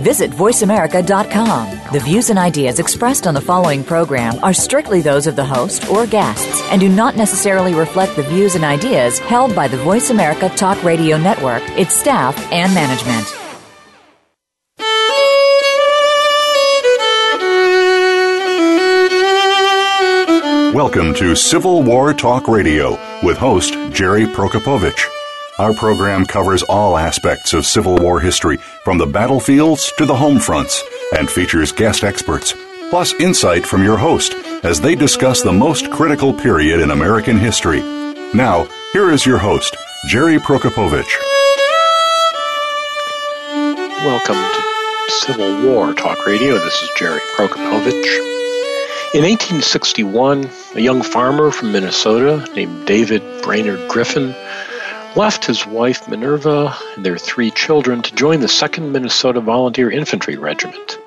Visit VoiceAmerica.com. The views and ideas expressed on the following program are strictly those of the host or guests and do not necessarily reflect the views and ideas held by the Voice America Talk Radio Network, its staff, and management. Welcome to Civil War Talk Radio with host Jerry Prokopowicz. Our program covers all aspects of Civil War history, from the battlefields to the home fronts, and features guest experts, plus insight from your host as they discuss the most critical period in American history. Now, here is your host, Jerry Prokopowicz. Welcome to Civil War Talk Radio. This is Jerry Prokopowicz. In 1861, a young farmer from Minnesota named David Brainerd Griffin left his wife Minerva and their three children to join the 2nd Minnesota Volunteer Infantry Regiment.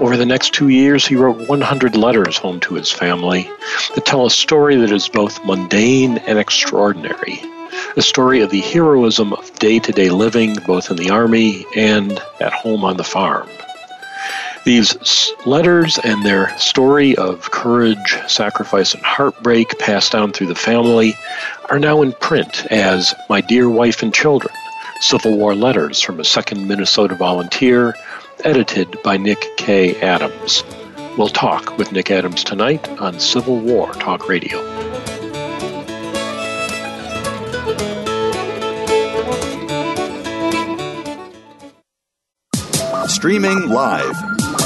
Over the next two years, he wrote 100 letters home to his family that tell a story that is both mundane and extraordinary. A story of the heroism of day to day living, both in the Army and at home on the farm. These letters and their story of courage, sacrifice, and heartbreak passed down through the family are now in print as My Dear Wife and Children Civil War Letters from a Second Minnesota Volunteer, edited by Nick K. Adams. We'll talk with Nick Adams tonight on Civil War Talk Radio. Streaming live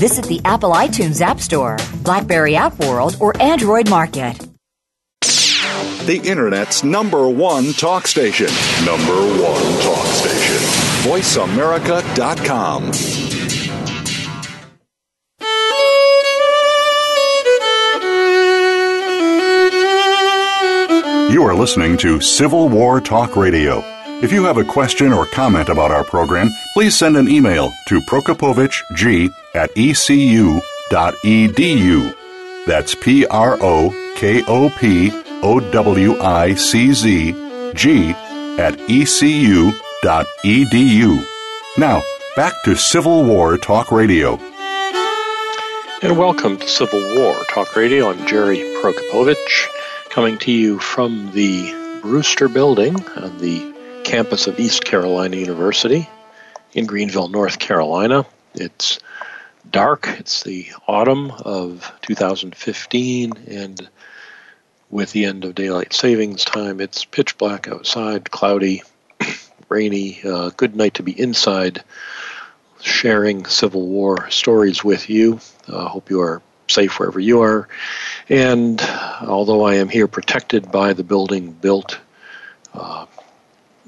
Visit the Apple iTunes App Store, Blackberry App World, or Android Market. The Internet's number one talk station. Number one talk station. VoiceAmerica.com. You are listening to Civil War Talk Radio. If you have a question or comment about our program, please send an email to prokopowiczg at ecu.edu. That's P R O K O P O W I C Z G at ecu.edu. Now, back to Civil War Talk Radio. And welcome to Civil War Talk Radio. I'm Jerry Prokopowicz, coming to you from the Brewster Building on the campus of East Carolina University in Greenville, North Carolina. It's dark. It's the autumn of 2015, and with the end of daylight savings time, it's pitch black outside, cloudy, rainy. Uh, good night to be inside, sharing Civil War stories with you. I uh, hope you are safe wherever you are. And although I am here protected by the building built uh,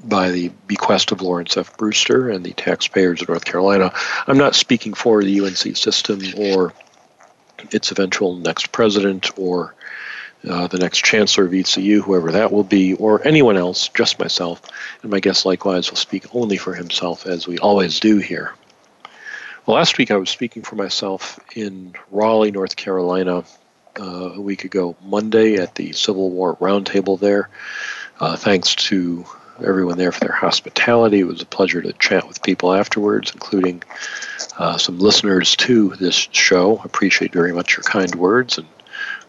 by the bequest of Lawrence F. Brewster and the taxpayers of North Carolina. I'm not speaking for the UNC system or its eventual next president or uh, the next chancellor of ECU, whoever that will be, or anyone else, just myself. And my guest likewise will speak only for himself, as we always do here. Well, last week I was speaking for myself in Raleigh, North Carolina, uh, a week ago, Monday, at the Civil War Roundtable there. Uh, thanks to everyone there for their hospitality. It was a pleasure to chat with people afterwards, including uh, some listeners to this show. Appreciate very much your kind words and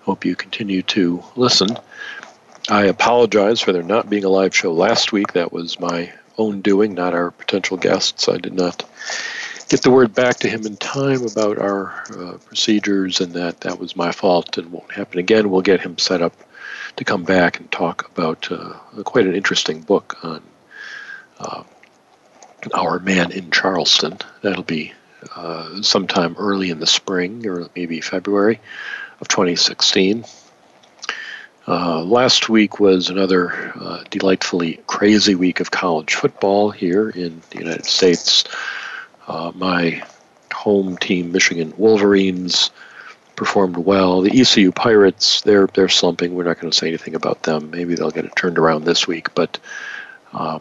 hope you continue to listen. I apologize for there not being a live show last week. That was my own doing, not our potential guests. I did not get the word back to him in time about our uh, procedures and that that was my fault and won't happen again. We'll get him set up to come back and talk about uh, quite an interesting book on uh, our man in Charleston. That'll be uh, sometime early in the spring or maybe February of 2016. Uh, last week was another uh, delightfully crazy week of college football here in the United States. Uh, my home team, Michigan Wolverines, performed well. The ECU Pirates, they're they're slumping. We're not going to say anything about them. Maybe they'll get it turned around this week. But uh,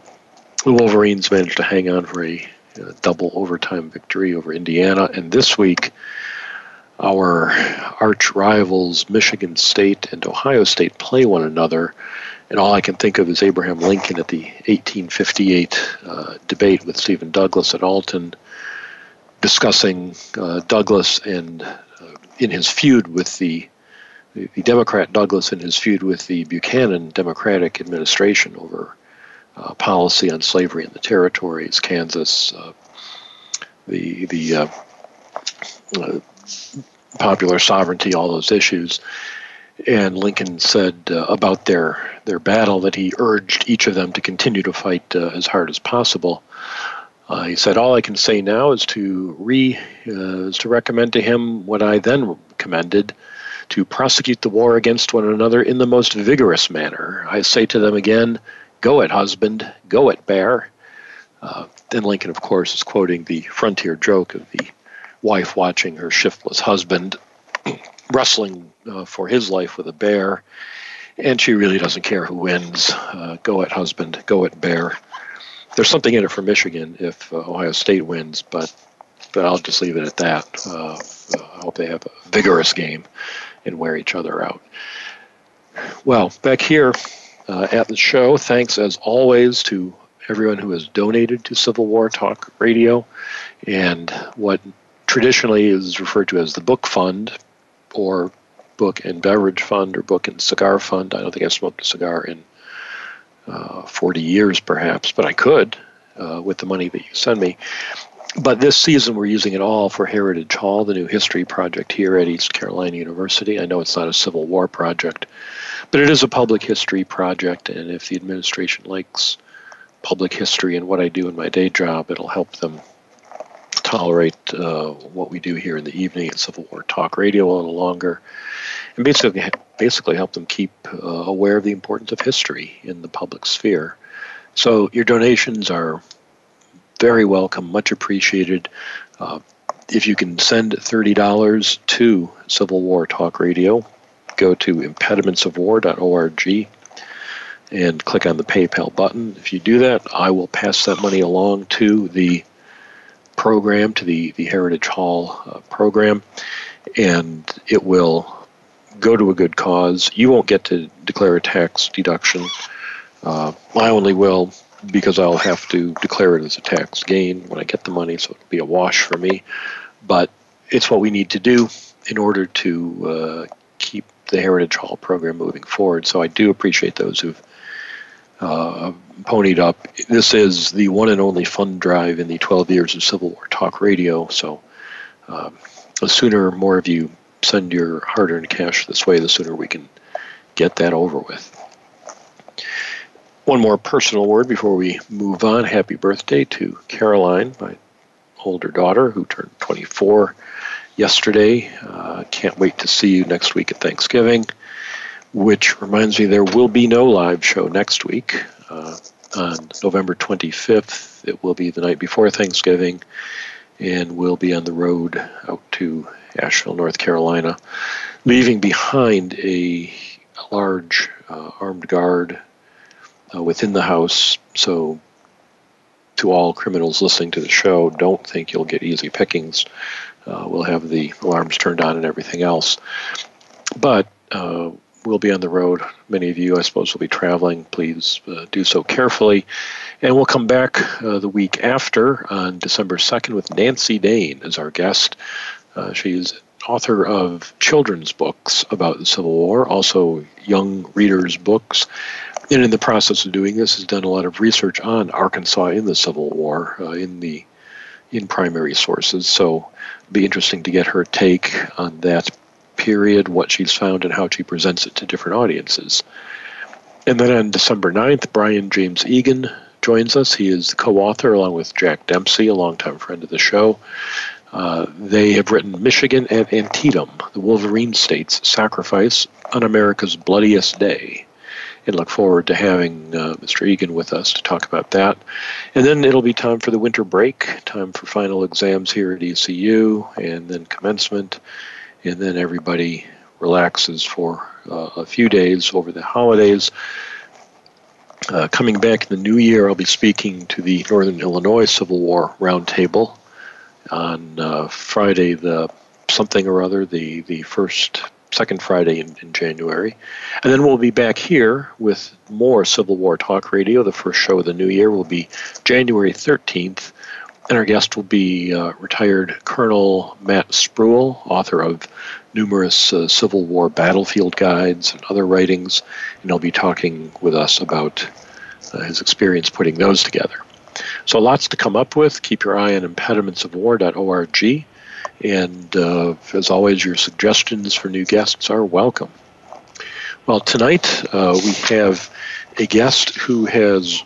the Wolverines managed to hang on for a, a double overtime victory over Indiana. And this week, our arch rivals, Michigan State and Ohio State, play one another. And all I can think of is Abraham Lincoln at the 1858 uh, debate with Stephen Douglas at Alton, discussing uh, Douglas and in his feud with the the Democrat Douglas in his feud with the Buchanan Democratic administration over uh, policy on slavery in the territories, Kansas, uh, the the uh, uh popular sovereignty, all those issues. And Lincoln said uh, about their their battle that he urged each of them to continue to fight uh, as hard as possible. He said, "All I can say now is to re is to recommend to him what I then commended." to prosecute the war against one another in the most vigorous manner. I say to them again, Go it, husband. Go it, bear. Uh, then Lincoln, of course, is quoting the frontier joke of the wife watching her shiftless husband wrestling uh, for his life with a bear, and she really doesn't care who wins. Uh, go it, husband. Go it, bear. There's something in it for Michigan if uh, Ohio State wins, but but I'll just leave it at that. Uh, I hope they have a vigorous game and wear each other out. Well, back here, uh, at the show. Thanks, as always, to everyone who has donated to Civil War Talk Radio and what traditionally is referred to as the Book Fund or Book and Beverage Fund or Book and Cigar Fund. I don't think I've smoked a cigar in uh, 40 years, perhaps, but I could uh, with the money that you send me. But this season, we're using it all for Heritage Hall, the new history project here at East Carolina University. I know it's not a Civil War project, but it is a public history project, and if the administration likes public history and what I do in my day job, it'll help them tolerate uh, what we do here in the evening at Civil War Talk Radio a little longer, and basically basically help them keep uh, aware of the importance of history in the public sphere. So your donations are very welcome, much appreciated. Uh, if you can send $30 to Civil War Talk Radio, go to impedimentsofwar.org and click on the PayPal button. If you do that, I will pass that money along to the program, to the, the Heritage Hall uh, program, and it will go to a good cause. You won't get to declare a tax deduction. Uh, I only will because I'll have to declare it as a tax gain when I get the money, so it'll be a wash for me. But it's what we need to do in order to uh, keep the Heritage Hall program moving forward. So I do appreciate those who've uh, ponied up. This is the one and only fund drive in the 12 years of Civil War Talk Radio. So um, the sooner more of you send your hard earned cash this way, the sooner we can get that over with. One more personal word before we move on. Happy birthday to Caroline, my older daughter, who turned 24 yesterday. Uh, can't wait to see you next week at Thanksgiving, which reminds me there will be no live show next week. Uh, on November 25th, it will be the night before Thanksgiving, and we'll be on the road out to Asheville, North Carolina, leaving behind a, a large uh, armed guard uh, within the house. So, to all criminals listening to the show, don't think you'll get easy pickings uh, we'll have the alarms turned on and everything else. But uh, we'll be on the road. Many of you, I suppose, will be traveling. Please uh, do so carefully. And we'll come back uh, the week after on December 2nd with Nancy Dane as our guest. Uh, she's author of children's books about the Civil War, also young readers' books. And in the process of doing this, has done a lot of research on Arkansas in the Civil War, uh, in the in primary sources. So it'll be interesting to get her take on that period, what she's found, and how she presents it to different audiences. And then on December 9th, Brian James Egan joins us. He is co author, along with Jack Dempsey, a longtime friend of the show. Uh, they have written Michigan and Antietam, the Wolverine State's Sacrifice on America's Bloodiest Day. And look forward to having uh, Mr. Egan with us to talk about that. And then it'll be time for the winter break, time for final exams here at ECU, and then commencement. And then everybody relaxes for uh, a few days over the holidays. Uh, coming back in the new year, I'll be speaking to the Northern Illinois Civil War Roundtable on uh, Friday, the something or other, the, the first, second Friday in, in January. And then we'll be back here with more Civil War Talk Radio. The first show of the new year will be January 13th. And our guest will be uh, retired Colonel Matt Spruill, author of numerous uh, Civil War battlefield guides and other writings, and he'll be talking with us about uh, his experience putting those together. So lots to come up with. Keep your eye on impedimentsofwar.org. And uh, as always, your suggestions for new guests are welcome. Well, tonight uh, we have a guest who has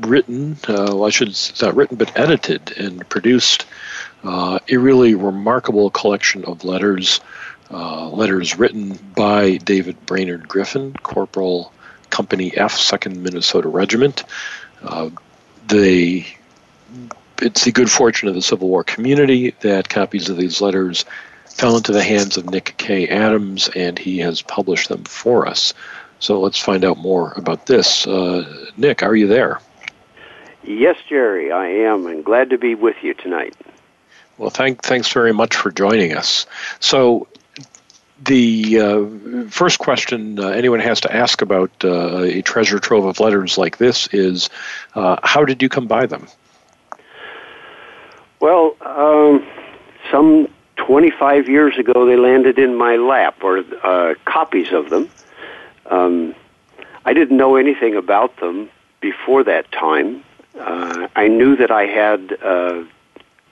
written, uh, well, I should say, not written, but edited and produced uh, a really remarkable collection of letters, uh, letters written by David Brainerd Griffin, Corporal Company F, 2nd Minnesota Regiment. The it's the good fortune of the Civil War community that copies of these letters fell into the hands of Nick K. Adams, and he has published them for us. So let's find out more about this. Uh, Nick, are you there? Yes, Jerry, I am, and glad to be with you tonight. Well, thank, thanks very much for joining us. So, the uh, first question uh, anyone has to ask about uh, a treasure trove of letters like this is uh, how did you come by them? Well, um, some 25 years ago, they landed in my lap, or uh, copies of them. Um, I didn't know anything about them before that time. Uh, I knew that I had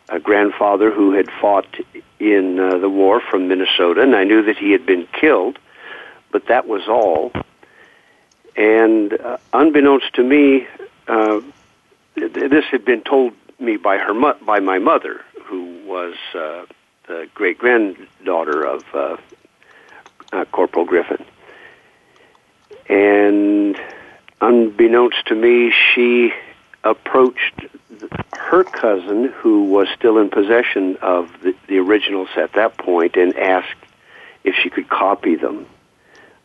a grandfather who had fought in uh, the war from Minnesota, and I knew that he had been killed, but that was all. And uh, unbeknownst to me, uh, this had been told me by her mo- by my mother, who was uh, the great granddaughter of uh, uh, Corporal Griffin. And unbeknownst to me, she approached her cousin, who was still in possession of the, the originals at that point, and asked if she could copy them.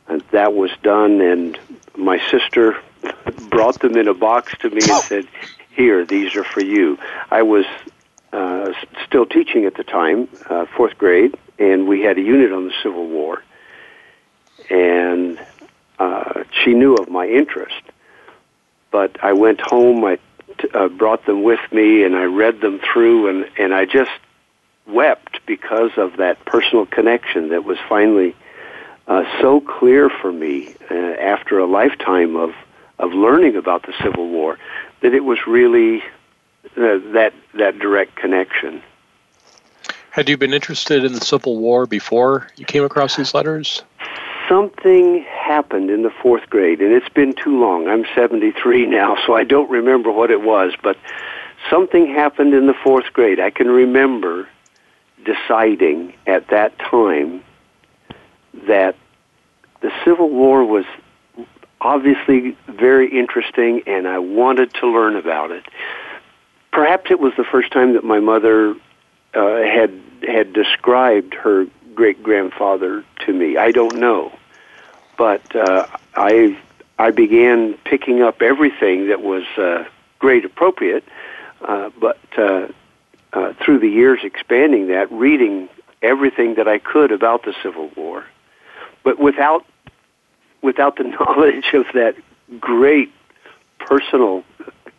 And that was done, and my sister brought them in a box to me and said, Here, these are for you. I was uh, still teaching at the time, uh, fourth grade, and we had a unit on the Civil War. And uh, she knew of my interest. But I went home, I uh, brought them with me, and I read them through, and and I just wept because of that personal connection that was finally uh, so clear for me uh, after a lifetime of of learning about the Civil War that it was really uh, that that direct connection. Had you been interested in the Civil War before you came across these letters? Something happened in the fourth grade, and it's been too long. I'm 73 now, so I don't remember what it was, but something happened in the fourth grade. I can remember deciding at that time that the Civil War was obviously very interesting, and I wanted to learn about it. Perhaps it was the first time that my mother uh, had had described her great grandfather to me. I don't know but uh, I I began picking up everything that was uh, grade appropriate, uh, but uh, uh, through the years expanding that, reading everything that I could about the Civil War, but without without the knowledge of that great personal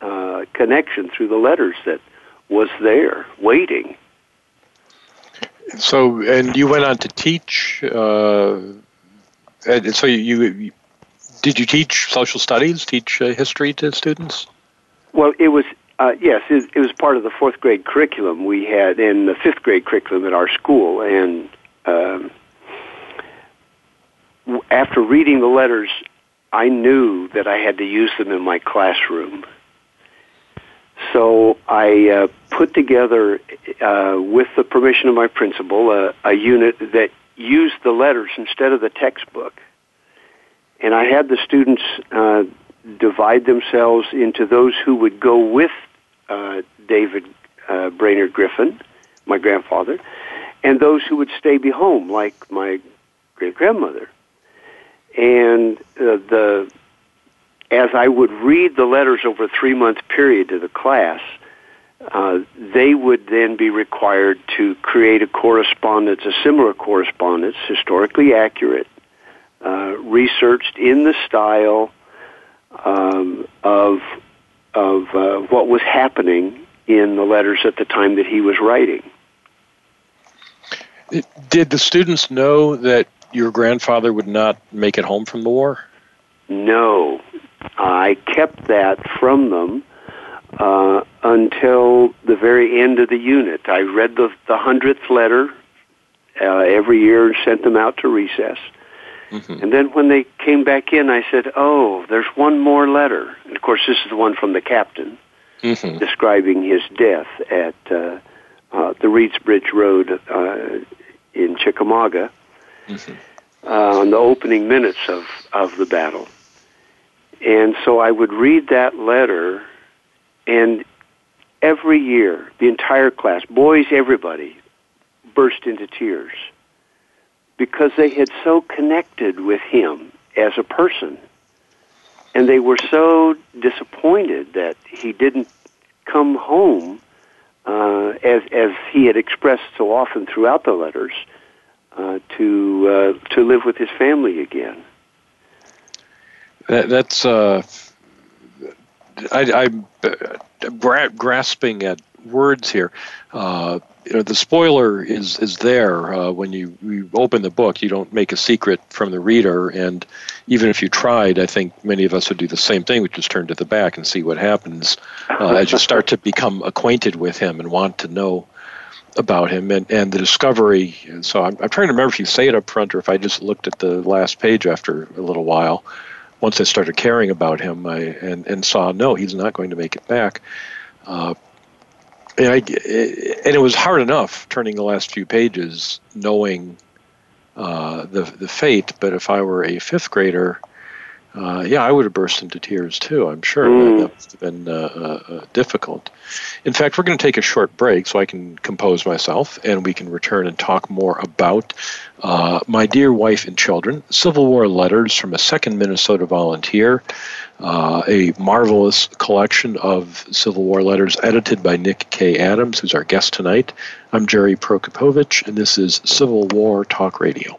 uh, connection through the letters that was there waiting. So, and you went on to teach uh, and so you, you, did you teach social studies, teach uh, history to students? Well, it was Uh, yes, it, it, was part of the fourth grade curriculum we had in the fifth grade curriculum at our school, and um, after reading the letters, I knew that I had to use them in my classroom. So I uh, put together, uh, with the permission of my principal, uh, a unit that used the letters instead of the textbook. And I had the students uh, divide themselves into those who would go with uh, David uh, Brainerd Griffin, my grandfather, and those who would stay be home, like my great grandmother. And uh, the as I would read the letters over a three month period to the class, uh, they would then be required to create a correspondence, a similar correspondence, historically accurate, uh, researched in the style um, of of uh, what was happening in the letters at the time that he was writing. Did the students know that your grandfather would not make it home from the war? No, I kept that from them uh, until the very end of the unit. I read the the hundredth letter uh, every year and sent them out to recess. Mm-hmm. And then when they came back in, I said, "Oh, there's one more letter." And of course, this is the one from the captain mm-hmm. describing his death at uh, uh, the Reeds Bridge Road uh, in Chickamauga mm-hmm. uh, on the opening minutes of of the battle. And so I would read that letter, and every year, the entire class, boys, everybody, burst into tears because they had so connected with him as a person. And they were so disappointed that he didn't come home uh, as, as he had expressed so often throughout the letters uh, to, uh, to live with his family again. That, that's uh, I, am uh, grasping at words here. Uh, you know, the spoiler is is there uh, when you, you open the book. You don't make a secret from the reader, and even if you tried, I think many of us would do the same thing. We just turn to the back and see what happens uh, as you start to become acquainted with him and want to know about him and, and the discovery. So I'm, I'm trying to remember if you say it up front or if I just looked at the last page after a little while once I started caring about him, I and, and saw no, he's not going to make it back. Uh, and, I, and it was hard enough turning the last few pages, knowing uh, the the fate. But if I were a fifth grader, uh, yeah, I would have burst into tears too. I'm sure mm. that, must have been uh, uh, uh, difficult. In fact, we're going to take a short break so I can compose myself, and we can return and talk more about uh, my dear wife and children, Civil War letters from a second Minnesota volunteer, uh, a marvelous collection of Civil War letters edited by Nick K. Adams, who's our guest tonight. I'm Jerry Prokopowicz, and this is Civil War Talk Radio.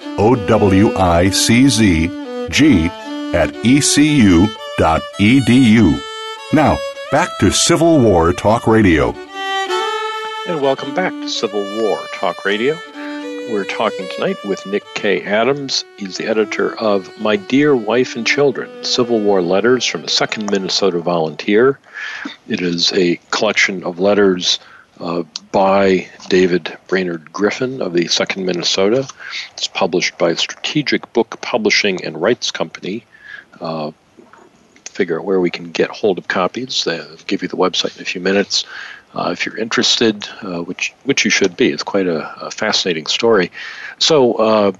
O W I C Z G at ecu.edu. Now, back to Civil War Talk Radio. And welcome back to Civil War Talk Radio. We're talking tonight with Nick K. Adams. He's the editor of My Dear Wife and Children Civil War Letters from the 2nd Minnesota Volunteer. It is a collection of letters uh, by David Brainerd Griffin of the 2nd Minnesota. It's published by Strategic Book Publishing and Rights Company. Uh, figure out where we can get hold of copies. They'll give you the website in a few minutes. Uh, if you're interested, uh, which which you should be. It's quite a, a fascinating story. So, uh,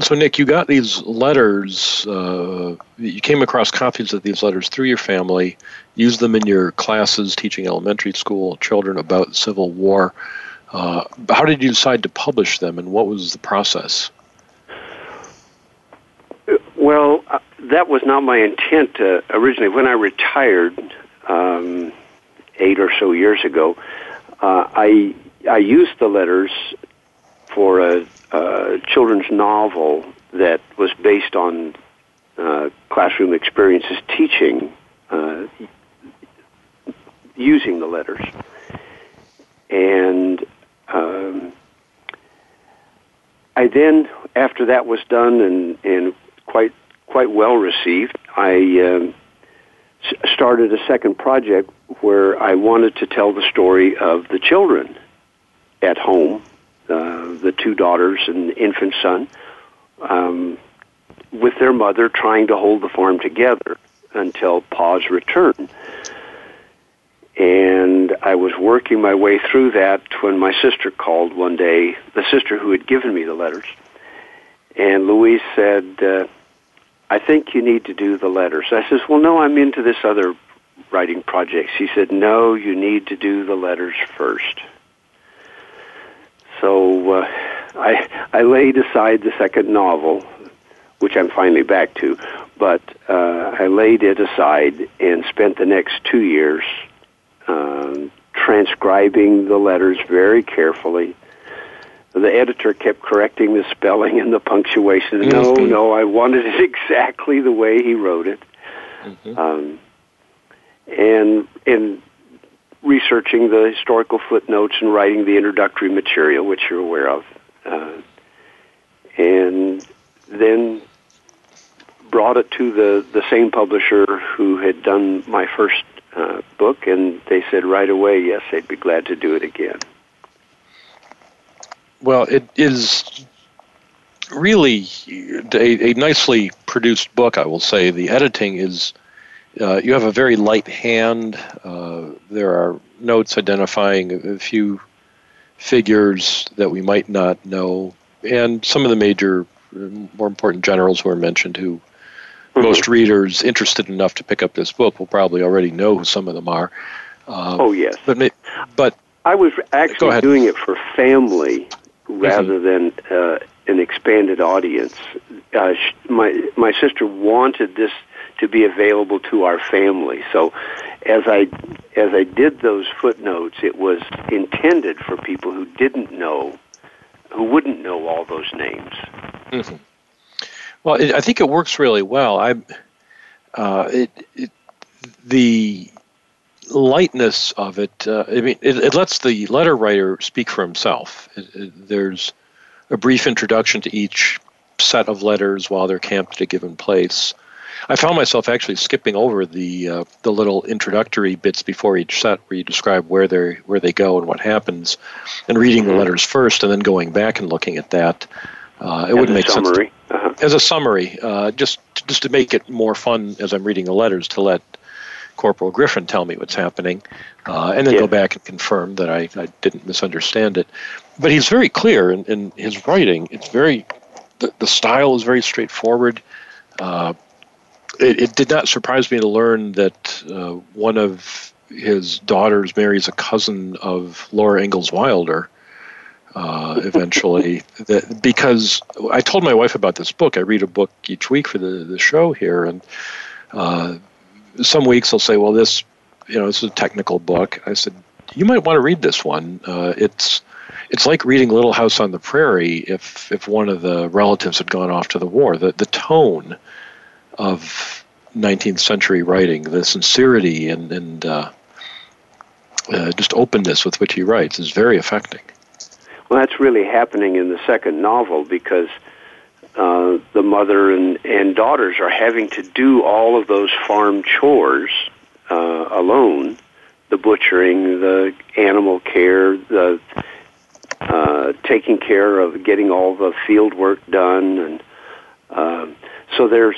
so Nick, you got these letters. Uh, you came across copies of these letters through your family. Used them in your classes, teaching elementary school children about Civil War. Uh, how did you decide to publish them, and what was the process? Well, uh, that was not my intent originally. When I retired. Um, eight or so years ago, uh, I I used the letters for a, a children's novel that was based on uh, classroom experiences teaching uh, using the letters, and um, I then, after that was done and and quite quite well received, I um, started a second project where I wanted to tell the story of the children at home, uh, the two daughters and infant son, um, with their mother trying to hold the farm together until Pa's return. And I was working my way through that when my sister called one day, the sister who had given me the letters. And Louise said, uh, I think you need to do the letters. I says, well, no, I'm into this other writing project. She said, no, you need to do the letters first. So uh, I I laid aside the second novel, which I'm finally back to, but uh, I laid it aside and spent the next two years um, transcribing the letters very carefully the editor kept correcting the spelling and the punctuation. Mm-hmm. No, no, I wanted it exactly the way he wrote it. Mm-hmm. Um, and in researching the historical footnotes and writing the introductory material, which you're aware of, uh, and then brought it to the the same publisher who had done my first uh, book, and they said right away, yes, they'd be glad to do it again. Well, it is really a, a, nicely produced book, I will say. The editing is, uh, you have a very light hand. Uh, there are notes identifying a few figures that we might not know, and some of the major, more important generals who are mentioned who. Most readers interested enough to pick up this book will probably already know who some of them are. Uh, oh, yes. But, but I was actually doing it for family rather mm-hmm. than uh, an expanded audience. Uh, my my sister wanted this to be available to our family, so as I as I did those footnotes, it was intended for people who didn't know, who wouldn't know all those names. Mm-hmm. Well, it, I think it works really well. I, uh, it, it, the lightness of it, uh, I mean, it, it, lets the letter writer speak for himself. It, there's a brief introduction to each set of letters while they're camped at a given place. I found myself actually skipping over the uh, the little introductory bits before each set, where you describe where they where they go and what happens, and reading the mm-hmm. letters first, and then going back and looking at that. Uh, it would make summary. sense to, uh-huh. as a summary, uh, just just to make it more fun as I'm reading the letters to let Corporal Griffin tell me what's happening, uh, and then yeah. go back and confirm that I, I didn't misunderstand it. But he's very clear in, in his writing. It's very the, the style is very straightforward. Uh, it, it, did not surprise me to learn that uh, one of his daughters marries a cousin of Laura Ingalls Wilder. Uh, eventually. that, because I told my wife about this book. I read a book each week for the, the show here, and uh, some weeks I'll say, well, this, you know, this is a technical book. I said, you might want to read this one. Uh, it's it's like reading Little House on the Prairie if if one of the relatives had gone off to the war. The the tone of 19th century writing, the sincerity and and uh, uh, just openness with which he writes is very affecting. Well, that's really happening in the second novel because uh, the mother and, and daughters are having to do all of those farm chores uh, alone the butchering, the animal care, the uh, taking care of getting all the field work done, and uh, so there's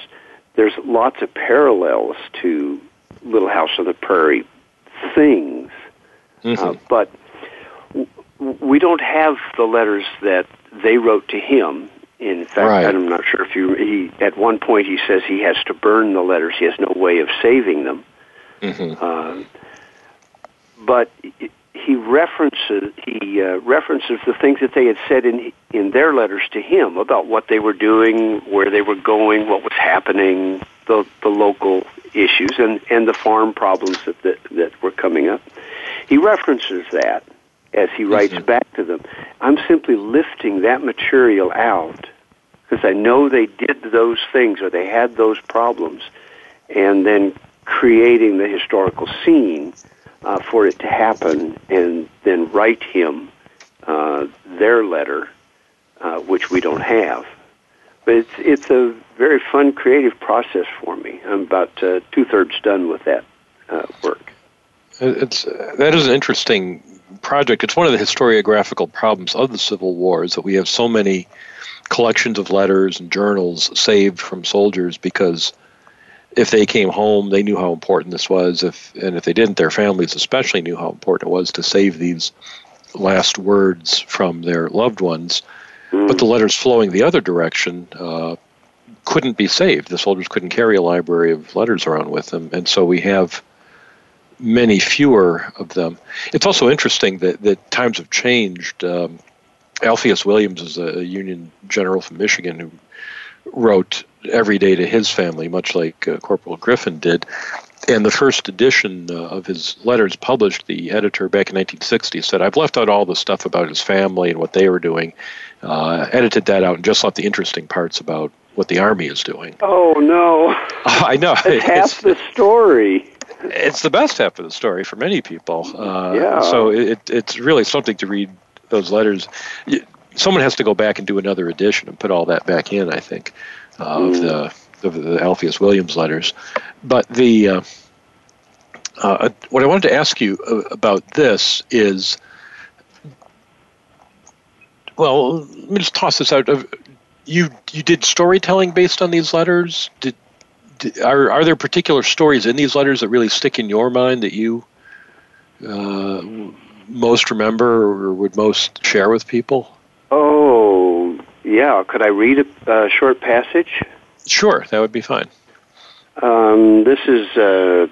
there's lots of parallels to Little House on the Prairie things, mm-hmm. uh, but we don't have the letters that they wrote to him. In fact, right. I'm not sure if you. He at one point he says he has to burn the letters. He has no way of saving them. Mm-hmm. Uh, but he references he uh, references the things that they had said in in their letters to him about what they were doing, where they were going, what was happening, the the local issues, and and the farm problems that that, that were coming up. He references that as he writes mm-hmm. back to them. I'm simply lifting that material out because I know they did those things or they had those problems, and then creating the historical scene uh, for it to happen, and then write him uh, their letter, uh, which we don't have. But it's it's a very fun, creative process for me. I'm about uh, two thirds done with that uh, work. It's that is an interesting project. It's one of the historiographical problems of the Civil War is that we have so many collections of letters and journals saved from soldiers because if they came home, they knew how important this was. If and if they didn't, their families especially knew how important it was to save these last words from their loved ones. Mm. But the letters flowing the other direction uh, couldn't be saved. The soldiers couldn't carry a library of letters around with them, and so we have many fewer of them. It's also interesting that, that times have changed. Um, Alpheus Williams is a Union general from Michigan who wrote every day to his family, much like uh, Corporal Griffin did. And the first edition uh, of his letters published, the editor back in 1960 said, I've left out all the stuff about his family and what they were doing, uh, edited that out, and just left the interesting parts about what the Army is doing. Oh, no. I know. It's half the story. It's the best half of the story for many people. Uh, yeah. So it, it's really something to read those letters. Someone has to go back and do another edition and put all that back in, I think of the of the Alpheus Williams letters. But the uh, uh, what I wanted to ask you about this is, well, let me just toss this out. You you did storytelling based on these letters. Did are are there particular stories in these letters that really stick in your mind that you uh, most remember or would most share with people? Oh, yeah. Could I read a, short passage? Sure, that would be fine. Um, this is uh,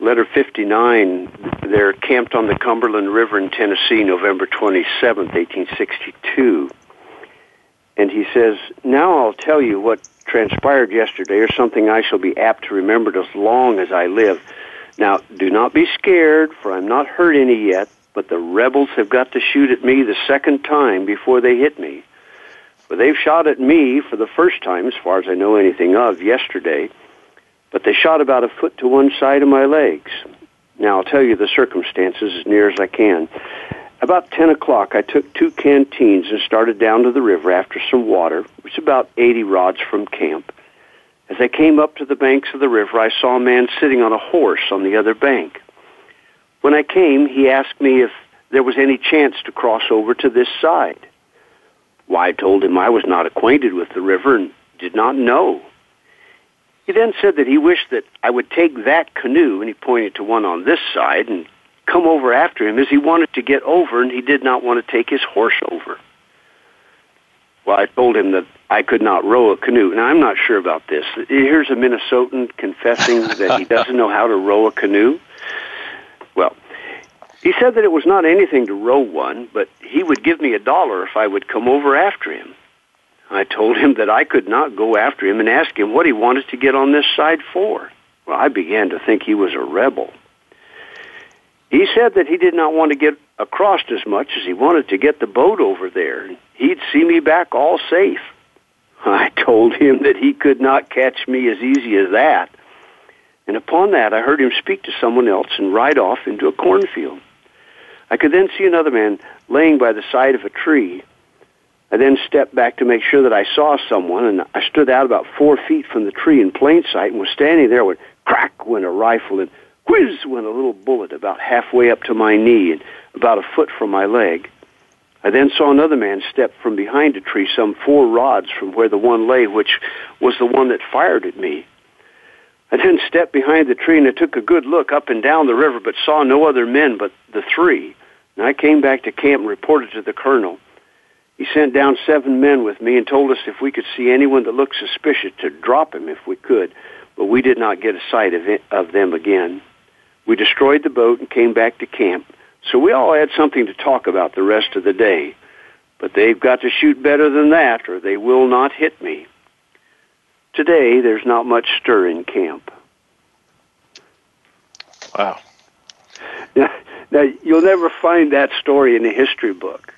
letter 59. They're camped on the Cumberland River in Tennessee, November 27, 1862. And he says, Now I'll tell you what transpired yesterday, or something I shall be apt to remember as long as I live. Now, do not be scared, for I'm not hurt any yet, but the rebels have got to shoot at me the second time before they hit me. For they've shot at me for the first time, as far as I know anything of, yesterday. But they shot about a foot to one side of my legs. Now, I'll tell you the circumstances as near as I can. About 10 o'clock, I took two canteens and started down to the river after some water, which is about 80 rods from camp. As I came up to the banks of the river, I saw a man sitting on a horse on the other bank. When I came, he asked me if there was any chance to cross over to this side. Why, I told him I was not acquainted with the river and did not know. He then said that he wished that I would take that canoe, and he pointed to one on this side, and come over after him as he wanted to get over, and he did not want to take his horse over. Well, I told him that I could not row a canoe. Now, I'm not sure about this. Here's a Minnesotan confessing that he doesn't know how to row a canoe. Well, He said that it was not anything to row one, but he would give me a dollar if I would come over after him. I told him that I could not go after him and ask him what he wanted to get on this side for. Well, I began to think he was a rebel. He said that he did not want to get across as much as he wanted to get the boat over there. And he'd see me back all safe. I told him that he could not catch me as easy as that. And upon that, I heard him speak to someone else and ride off into a cornfield. I could then see another man laying by the side of a tree. I then stepped back to make sure that I saw someone, and I stood out about four feet from the tree in plain sight and was standing there when crack went a rifle and whiz went a little bullet about halfway up to my knee and about a foot from my leg. I then saw another man step from behind a tree some four rods from where the one lay, which was the one that fired at me. I then stepped behind the tree and I took a good look up and down the river, but saw no other men but the three. And I came back to camp and reported to the colonel. He sent down seven men with me and told us if we could see anyone that looked suspicious to drop him if we could, but we did not get a sight of, it, of them again. We destroyed the boat and came back to camp. So we all had something to talk about the rest of the day. But they've got to shoot better than that or they will not hit me. Today, there's not much stir in camp. Wow. Now, now, you'll never find that story in a history book.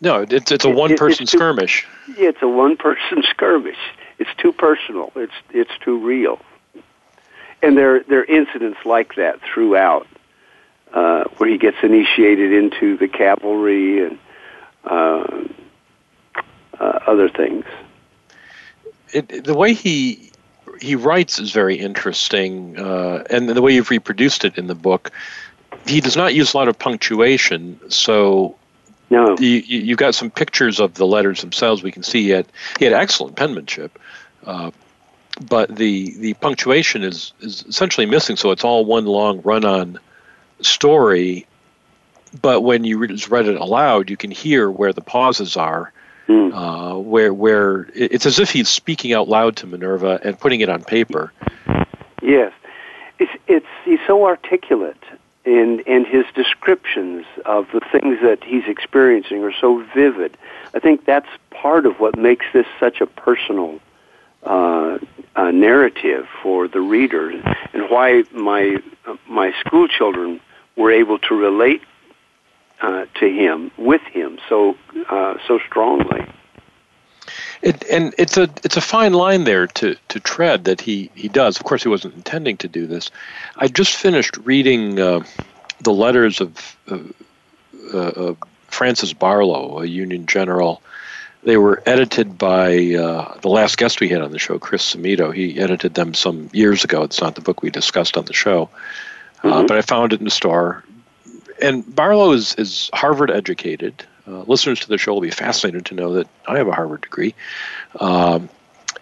No, it's it's a one person skirmish. It's a one person skirmish. It's too personal. It's it's too real. And there there are incidents like that throughout, uh, where he gets initiated into the cavalry and uh, uh, other things. It, the way he he writes is very interesting, uh, and the way you've reproduced it in the book. He does not use a lot of punctuation, so no. You, you have got some pictures of the letters themselves. We can see he had, he had excellent penmanship, uh, but the the punctuation is, is essentially missing. So it's all one long run on story. But when you read it aloud, you can hear where the pauses are. Mm. Uh, where where it's as if he's speaking out loud to Minerva and putting it on paper. Yes, it's it's he's so articulate and and his descriptions of the things that he's experiencing are so vivid. I think that's part of what makes this such a personal uh, uh, narrative for the reader, and why my uh, my school children were able to relate uh, to him with him so uh, so strongly. It, and it's a it's a fine line there to, to tread that he, he does. Of course, he wasn't intending to do this. I just finished reading uh, the letters of uh, Francis Barlow, a Union general. They were edited by uh, the last guest we had on the show, Chris Samito. He edited them some years ago. It's not the book we discussed on the show, uh, mm-hmm. but I found it in the store. And Barlow is, is Harvard educated. Uh, listeners to the show will be fascinated to know that I have a Harvard degree. Um,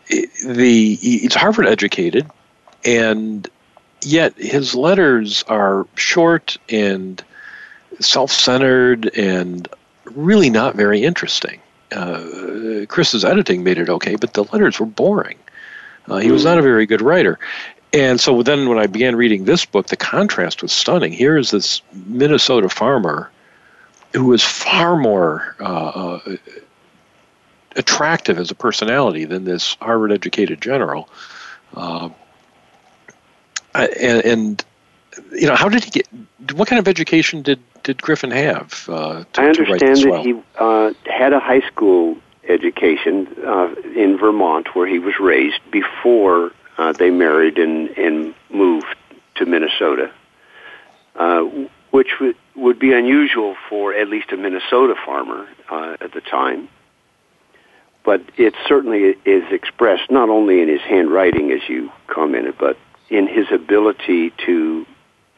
the he's Harvard educated, and yet his letters are short and self-centered and really not very interesting. Uh, Chris's editing made it okay, but the letters were boring. Uh, he was not a very good writer. And so then when I began reading this book, the contrast was stunning. Here is this Minnesota farmer who is far more uh, uh, attractive as a personality than this Harvard educated general. Uh, and, and, you know, how did he get? What kind of education did did Griffin have? Uh, to, I understand that well? he uh, had a high school education uh, in Vermont, where he was raised before they married and and moved to Minnesota which would, would be unusual for at least a Minnesota farmer uh, at the time. But it certainly is expressed not only in his handwriting, as you commented, but in his ability to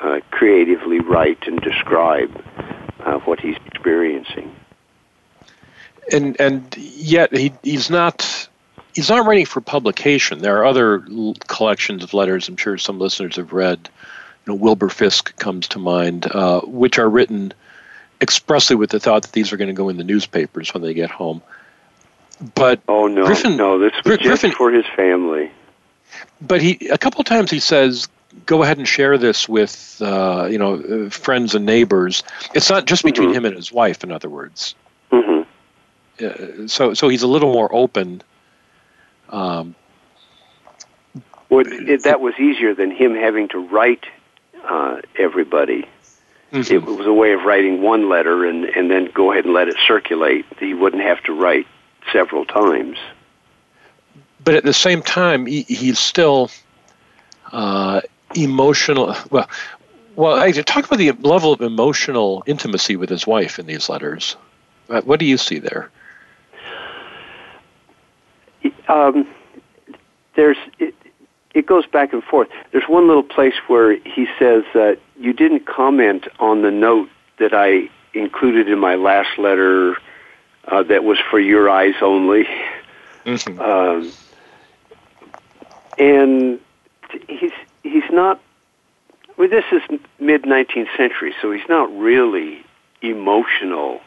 uh, creatively write and describe uh, what he's experiencing. And and yet he he's not he's not writing for publication. There are other l- collections of letters. I'm sure some listeners have read you know, Wilbur Fisk comes to mind, uh, which are written expressly with the thought that these are going to go in the newspapers when they get home. But oh no, Griffin, no, this was Griffin, just for his family. But he a couple times he says, go ahead and share this with uh, you know friends and neighbors. It's not just between mm-hmm. him and his wife. In other words, mm-hmm. uh, so so he's a little more open. Um, well, it, that was easier than him having to write uh, everybody. Mm-hmm. It was a way of writing one letter and, and then go ahead and let it circulate. He wouldn't have to write several times. But at the same time, he, he's still uh, emotional. Well, well, I talk about the level of emotional intimacy with his wife in these letters. Uh, what do you see there? Um, there's it, it goes back and forth. There's one little place where he says that you didn't comment on the note that I included in my last letter uh, that was for your eyes only. Mm-hmm. Um, and he's he's not. Well, this is mid 19th century, so he's not really emotional,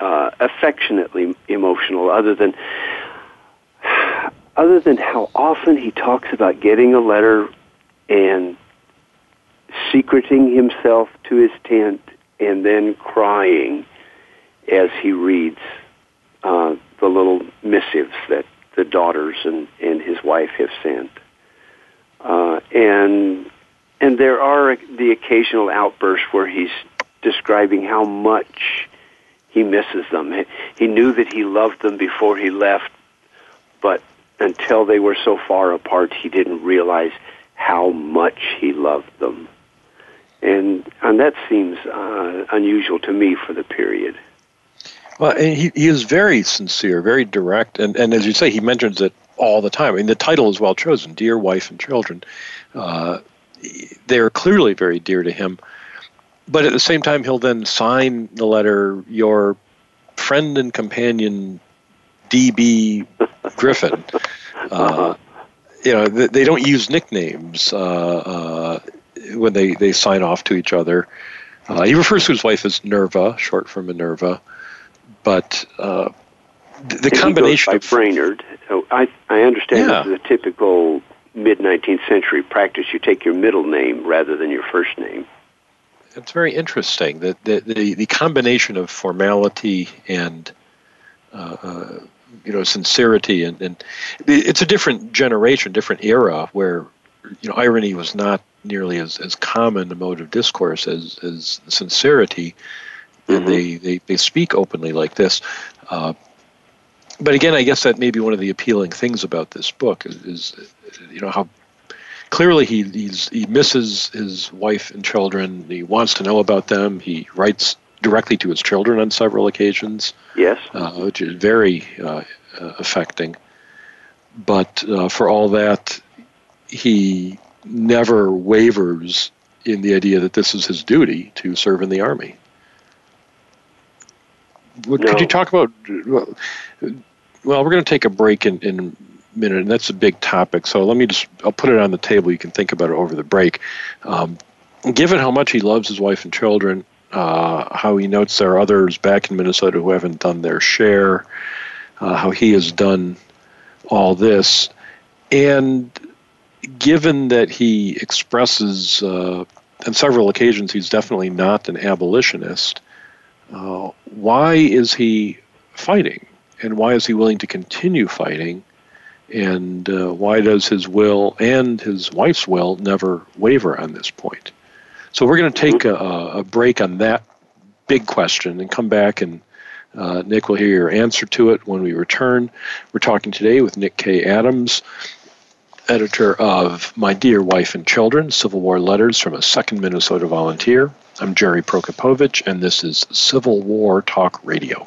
uh, affectionately emotional, other than other than how often he talks about getting a letter and secreting himself to his tent and then crying as he reads uh, the little missives that the daughters and, and his wife have sent. Uh, and and there are the occasional outbursts where he's describing how much he misses them. He knew that he loved them before he left, but until they were so far apart, he didn't realize how much he loved them. And, and that seems uh, unusual to me for the period. Well, he, he is very sincere, very direct, and, and as you say, he mentions it all the time. I mean, the title is well chosen, Dear Wife and Children. Uh, they're clearly very dear to him. But at the same time, he'll then sign the letter, Your friend and companion, D.B. Griffin. Uh, you know, they don't use nicknames uh, uh, when they, they sign off to each other. Uh, he refers to his wife as Nerva, short for Minerva. But uh, the, the combination of Brainerd. So I I understand yeah. this is a typical mid 19th century practice. You take your middle name rather than your first name. It's very interesting that the, the, the combination of formality and uh, uh, you know sincerity and, and it's a different generation, different era where you know irony was not nearly as, as common a mode of discourse as, as sincerity, and mm-hmm. they, they, they speak openly like this. Uh, but again, I guess that may be one of the appealing things about this book is, is you know how clearly he he's, he misses his wife and children. He wants to know about them. He writes directly to his children on several occasions. Yes, uh, which is very uh, uh affecting. But uh, for all that, he never wavers in the idea that this is his duty to serve in the army. What, no. Could you talk about? Well, well we're going to take a break in, in a minute, and that's a big topic. So let me just I'll put it on the table. You can think about it over the break. Um, given how much he loves his wife and children, uh, how he notes there are others back in Minnesota who haven't done their share, uh, how he has done all this, and given that he expresses uh, on several occasions he's definitely not an abolitionist, uh, why is he fighting? And why is he willing to continue fighting? And uh, why does his will and his wife's will never waver on this point? So we're going to take a, a, break on that big question and come back and uh, Nick will hear your answer to it when we return. We're talking today with Nick K. Adams, editor of My Dear Wife and Children Civil War Letters from a Second Minnesota Volunteer. I'm Jerry Prokopowicz, and this is Civil War Talk Radio.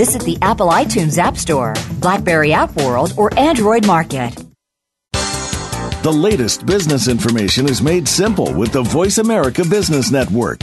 Visit the Apple iTunes App Store, Blackberry App World, or Android Market. The latest business information is made simple with the Voice America Business Network.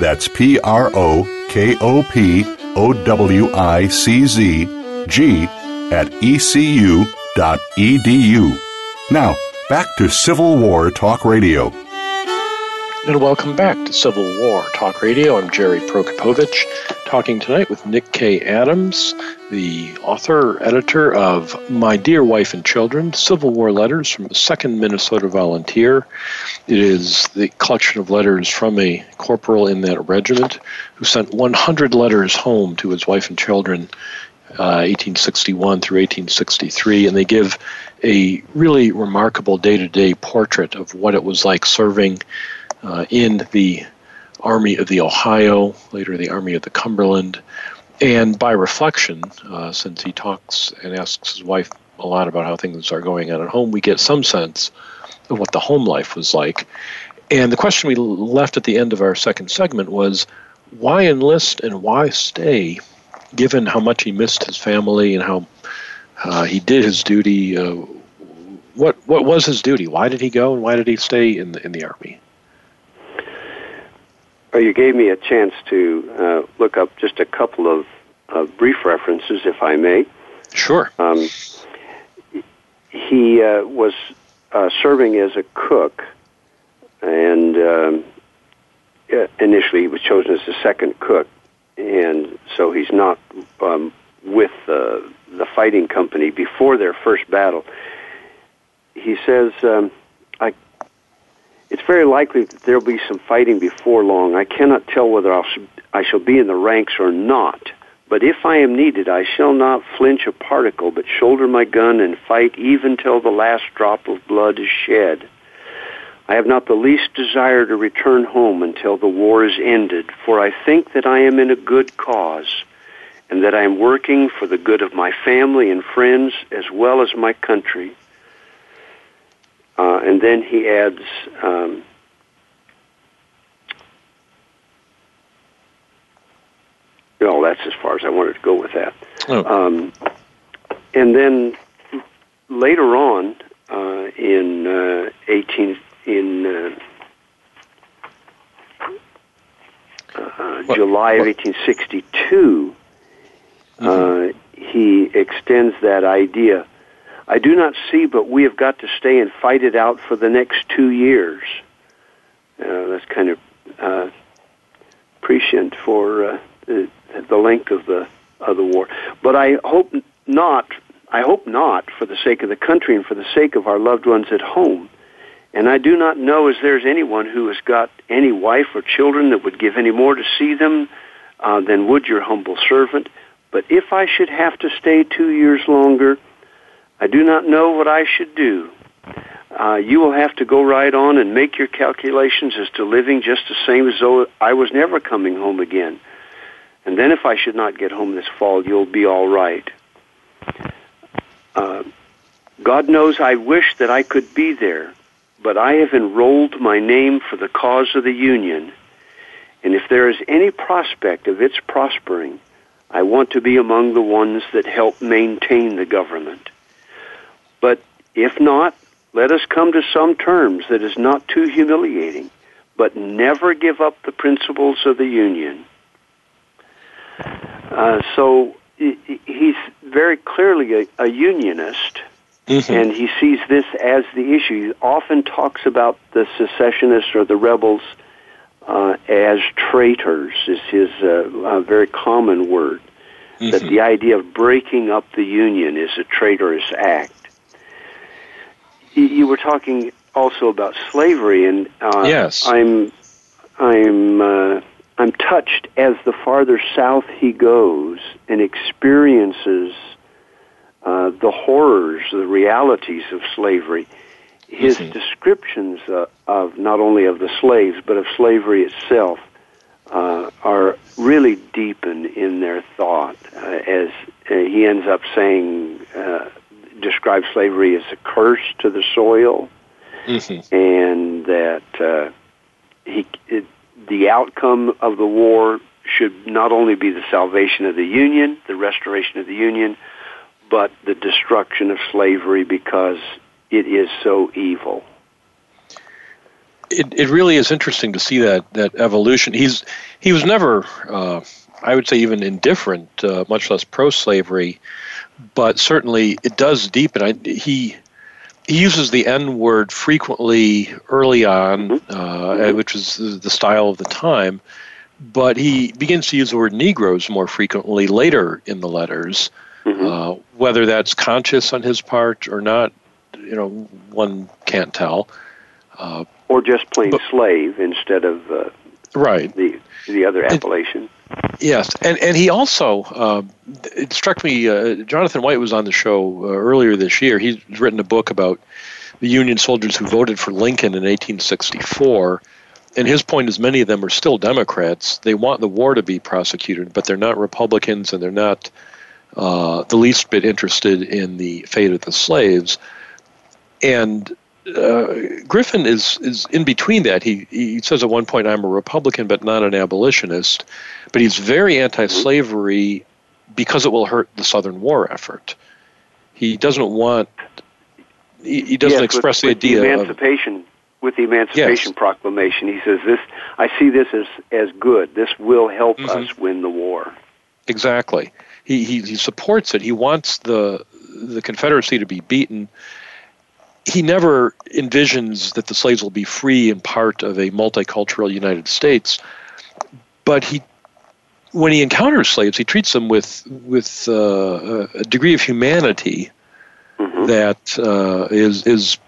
That's P R O K O P O W I C Z G at ecu.edu. Now, back to Civil War Talk Radio. And welcome back to Civil War Talk Radio. I'm Jerry Prokopowicz, talking tonight with Nick K. Adams, the author, editor of My Dear Wife and Children Civil War Letters from a 2nd Minnesota Volunteer. It is the collection of letters from a corporal in that regiment who sent 100 letters home to his wife and children. Uh, 1861 through 1863, and they give a really remarkable day to day portrait of what it was like serving uh, in the Army of the Ohio, later the Army of the Cumberland. And by reflection, uh, since he talks and asks his wife a lot about how things are going on at home, we get some sense of what the home life was like. And the question we left at the end of our second segment was why enlist and why stay, given how much he missed his family and how uh, he did his duty? Uh, what what was his duty? Why did he go and why did he stay in the in the army? Well, you gave me a chance to uh, look up just a couple of uh, brief references, if I may. Sure. Um, he uh, was uh, serving as a cook, and um, initially he was chosen as the second cook, and so he's not um, with the fighting company before their first battle. He says, um, I it's very likely that there will be some fighting before long. I cannot tell whether I'll, I shall be in the ranks or not. But if I am needed, I shall not flinch a particle, but shoulder my gun and fight even till the last drop of blood is shed. I have not the least desire to return home until the war is ended, for I think that I am in a good cause, and that I am working for the good of my family and friends as well as my country. Uh, and then he adds, um, no, that's as far as I wanted to go with that. Oh. Um, and then later on, uh, in uh, 18 in uh, uh July of 1862, mm-hmm. Uh, he extends that idea I do not see, but we have got to stay and fight it out for the next two years. Uh, that's kind of uh, prescient for uh, the, the length of the of the war. But I hope not. I hope not for the sake of the country and for the sake of our loved ones at home. And I do not know as there's anyone who has got any wife or children that would give any more to see them uh, than would your humble servant. But if I should have to stay two years longer, I do not know what I should do. Uh, you will have to go right on and make your calculations as to living just the same as though I was never coming home again. And then if I should not get home this fall, you'll be all right. Uh, God knows I wish that I could be there, but I have enrolled my name for the cause of the Union, and if there is any prospect of its prospering, I want to be among the ones that help maintain the government. But if not, let us come to some terms that is not too humiliating, but never give up the principles of the Union. Uh, so he's very clearly a, a unionist, mm-hmm. and he sees this as the issue. He often talks about the secessionists or the rebels uh, as traitors, is his uh, very common word. Mm-hmm. That the idea of breaking up the union is a traitorous act. You were talking also about slavery, and uh, yes, I'm I'm uh, I'm touched as the farther south he goes and experiences uh, the horrors, the realities of slavery. His mm-hmm. descriptions uh, of not only of the slaves but of slavery itself uh, are really deepen in their thought. Uh, as uh, he ends up saying, describes slavery as a curse to the soil, mm-hmm. and that uh, he it, the outcome of the war should not only be the salvation of the Union, the restoration of the Union, but the destruction of slavery because it is so evil. It, it really is interesting to see that that evolution. He's he was never, uh, I would say, even indifferent, uh, much less pro-slavery, but certainly it does deepen. I, he he uses the N word frequently early on, mm-hmm. uh, which was the style of the time, but he begins to use the word Negroes more frequently later in the letters. Mm-hmm. Uh, whether that's conscious on his part or not, you know, one can't tell. Uh, or just plain but, slave instead of uh, right the the other appellation. Yes, and and he also uh, it struck me. Uh, Jonathan White was on the show uh, earlier this year. He's written a book about the Union soldiers who voted for Lincoln in 1864. And his point is, many of them are still Democrats. They want the war to be prosecuted, but they're not Republicans, and they're not uh, the least bit interested in the fate of the slaves. And uh, Griffin is is in between that. He he says at one point, "I'm a Republican, but not an abolitionist," but he's very anti-slavery because it will hurt the Southern war effort. He doesn't want. He, he doesn't yes, express with, the idea the emancipation. Of, with the Emancipation yes. Proclamation, he says this. I see this as as good. This will help mm-hmm. us win the war. Exactly. He, he he supports it. He wants the the Confederacy to be beaten he never envisions that the slaves will be free and part of a multicultural United States, but he, when he encounters slaves, he treats them with with uh, a degree of humanity mm-hmm. that uh, is is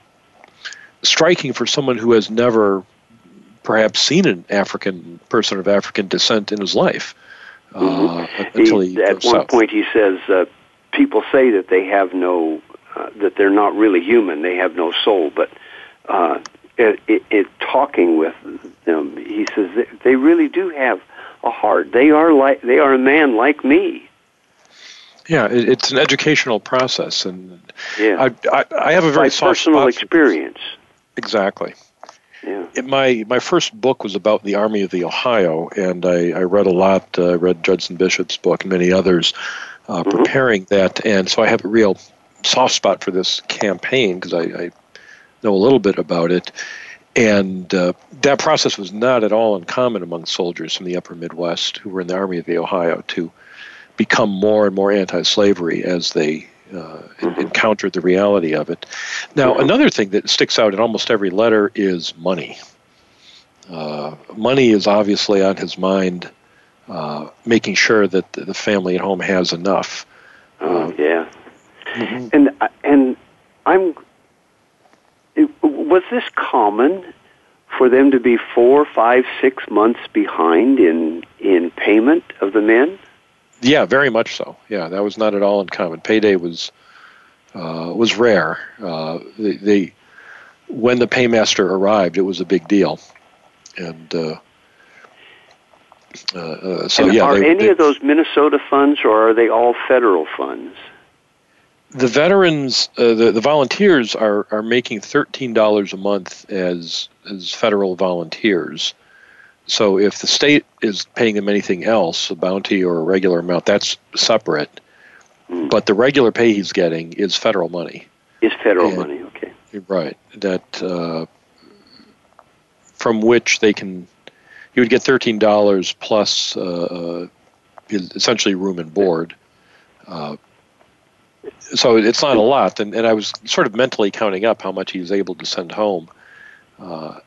striking for someone who has never perhaps seen an African person of African descent in his life. Uh, mm-hmm. until he, he at one south. point, he says, uh, "People say that they have no uh, that they're not really human; they have no soul. But uh, it, it, it, talking with them, he says they really do have a heart. They are like they are a man like me. Yeah, it, it's an educational process, and yeah. I, I, I have a very personal experience. Exactly. Yeah. It, my my first book was about the Army of the Ohio, and I, I read a lot. Uh, I read Judson Bishop's book and many others, uh, mm-hmm. preparing that, and so I have a real soft spot for this campaign because I, I, know a little bit about it. And uh, that process was not at all uncommon among soldiers from the upper Midwest who were in the Army of the Ohio to become more and more anti slavery as they uh, mm-hmm. encountered the reality of it. Now, mm-hmm. another thing that sticks out in almost every letter is money. Uh, money is obviously on his mind, uh, making sure that the family at home has enough. Oh, yeah. Mm-hmm. And and I'm was this common for them to be four, five, six months behind in in payment of the men? Yeah, very much so. Yeah, that was not at all uncommon. Payday was uh, was rare. Uh, they, when the paymaster arrived, it was a big deal, and. Uh, uh, uh so and yeah, are they, any they, of those Minnesota funds, or are they all federal funds? The veterans, uh, the the volunteers are are making thirteen dollars a month as as federal volunteers. So if the state is paying them anything else, a bounty or a regular amount, that's separate. Mm. But the regular pay he's getting is federal money. Is federal And- money okay? Right. That uh, from which they can, he would get thirteen dollars plus uh, uh, essentially room and board. Uh, so it's not a lot, and, and I was sort of mentally counting up how much he's able to send home, uh,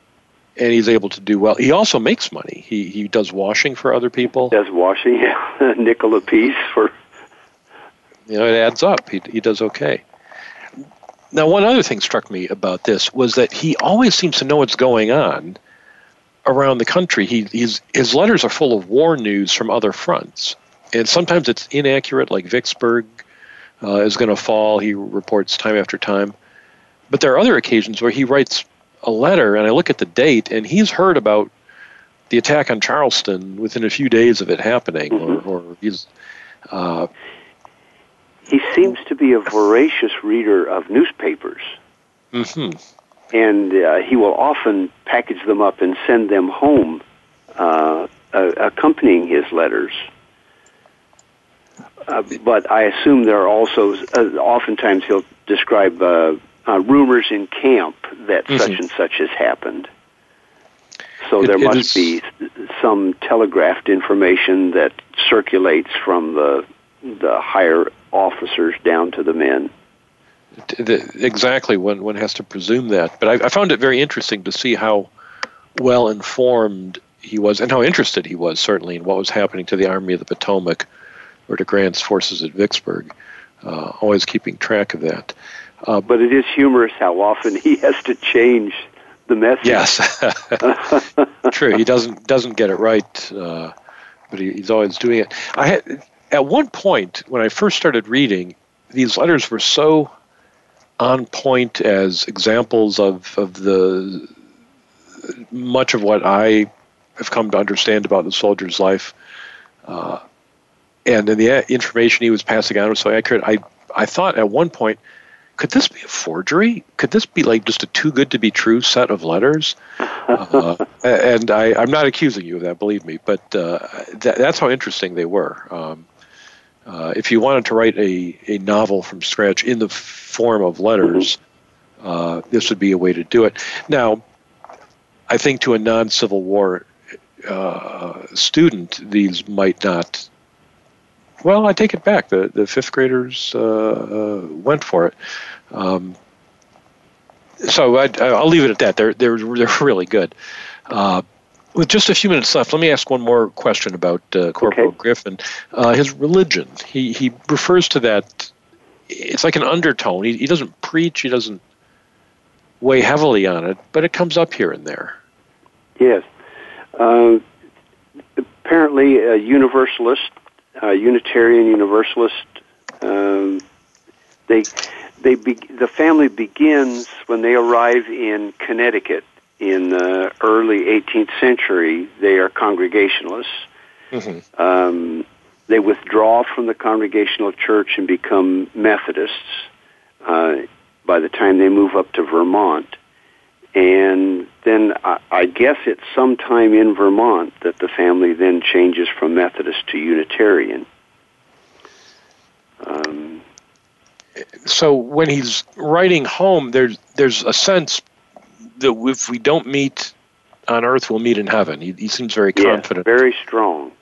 and he's able to do well. He also makes money. He he does washing for other people. Does washing yeah, a nickel a piece for you know, it adds up. He, he does okay. Now, one other thing struck me about this was that he always seems to know what's going on around the country. He, he's, his letters are full of war news from other fronts, and sometimes it's inaccurate, like Vicksburg uh, is going to fall. He reports time after time. But there are other occasions where he writes a letter, and I look at the date, and he's heard about the attack on Charleston within a few days of it happening, or, or he's. Uh, he seems to be a voracious reader of newspapers. hmm and uh, he will often package them up and send them home, uh, uh, accompanying his letters. Uh, but I assume there are also, uh, oftentimes he'll describe uh, uh, rumors in camp that Mhm. such and such has happened. So It- there it must is- be some telegraphed information that circulates from the the higher officers down to the men. The, exactly one one has to presume that but I, I found it very interesting to see how well informed he was and how interested he was certainly in what was happening to the army of the potomac or to grant's forces at vicksburg uh, always keeping track of that. Uh, But it is humorous how often he has to change the message. yes. True he doesn't doesn't get it right uh, but he, he's always doing it. I had at one point when i first started reading these letters were so on point as examples of, of the much of what I have come to understand about the soldier's life, uh, and in the information he was passing on was so accurate. I I thought at one point, could this be a forgery? Could this be like just a too good to be true set of letters? Uh, and I, I'm not accusing you of that, believe me, but uh, that, that's how interesting they were. Um, uh, if you wanted to write a, a novel from scratch in the form of letters, uh, this would be a way to do it. Now, I think to a non Civil War uh, student, these might not. Well, I take it back. The, the fifth graders uh, uh, went for it. Um, so I, I'll leave it at that. They're, they're, they're really good. Uh, with just a few minutes left, let me ask one more question about uh, Corporal Okay. Griffin. Uh, his religion. He he refers to that. It's like an undertone. He, he doesn't preach. He doesn't weigh heavily on it, but it comes up here and there. Yes. Uh, apparently, a Universalist, a Unitarian Universalist. Um, they, they, be, the family begins when they arrive in Connecticut in the early 18th century. They are Congregationalists. Mm-hmm. Um, they withdraw from the Congregational Church and become Methodists uh, by the time they move up to Vermont. And then I, I guess it's sometime in Vermont that the family then changes from Methodist to Unitarian. Um, So when he's writing home, there's there's a sense that if we don't meet on earth, we'll meet in heaven. He, he seems very confident. very strong.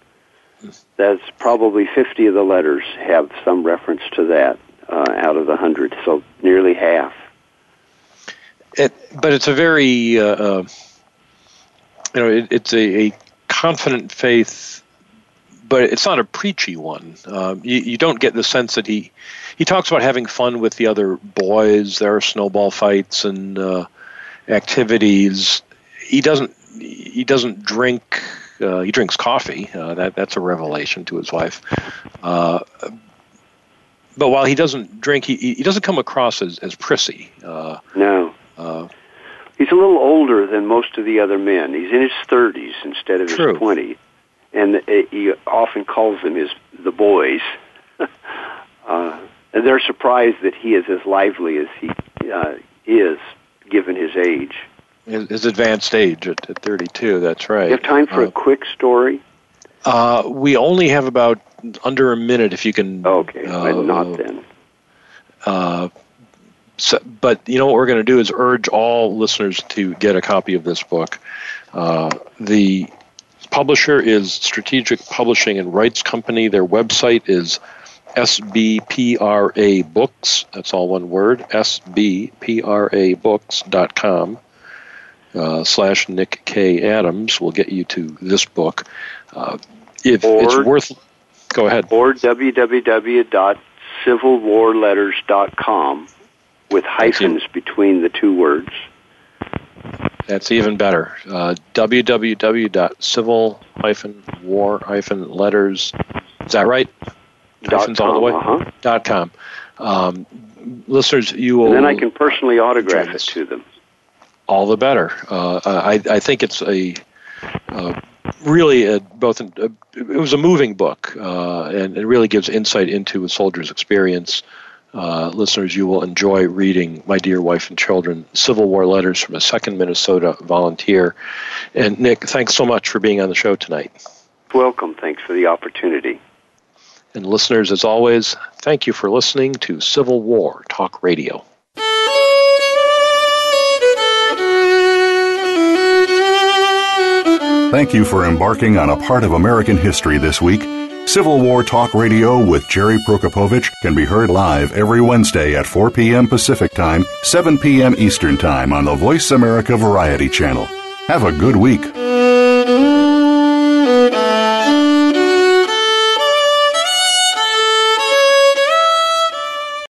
That's probably 50 of the letters have some reference to that uh, out of the 100, so nearly half. It, but it's a very, uh, uh, you know, it, it's a, a confident faith, but it's not a preachy one. Um, you, you don't get the sense that he he talks about having fun with the other boys. There are snowball fights and uh, activities. He doesn't he doesn't drink. Uh, he drinks coffee. Uh, that that's a revelation to his wife. Uh, but while he doesn't drink, he he doesn't come across as as prissy. Uh, No. Uh, He's a little older than most of the other men. He's in his 30s instead of True. his 20s. And uh, he often calls them his the boys. uh, And they're surprised that he is as lively as he uh, is, given his age. His, his advanced age at, at 32, that's right. You have time for uh, a quick story? Uh, we only have about under a minute if you can. Okay, uh, not then. So, but you know what we're going to do is urge all listeners to get a copy of this book. Uh, the publisher is Strategic Publishing and Rights Company. Their website is SBPRA Books. That's all one word. SBPRABooks.com. Uh, slash Nick K. Adams will get you to this book. Uh, if Or- it's worth, go ahead. Or www.civilwarletters.com with hyphens between the two words. That's even better. Uh, www.civil-war-letters. Is that right? Dot Hyphens all the way. uh-huh. Dot com. Um, listeners, you will. And then I can personally autograph it this. to them. all the better. Uh, I, I think it's a uh, really a, both. A, it was a moving book, uh, and it really gives insight into a soldier's experience. Uh, listeners, you will enjoy reading "My Dear Wife and Children: Civil War Letters from a Second Minnesota Volunteer." And Nick, thanks so much for being on the show tonight. Welcome. Thanks for the opportunity. And listeners, as always, thank you for listening to Civil War Talk Radio. Thank you for embarking on a part of American history this week. Civil War Talk Radio with Jerry Prokopowicz can be heard live every Wednesday at 4 p.m. Pacific Time, 7 p.m. Eastern Time on the Voice America Variety Channel. Have a good week.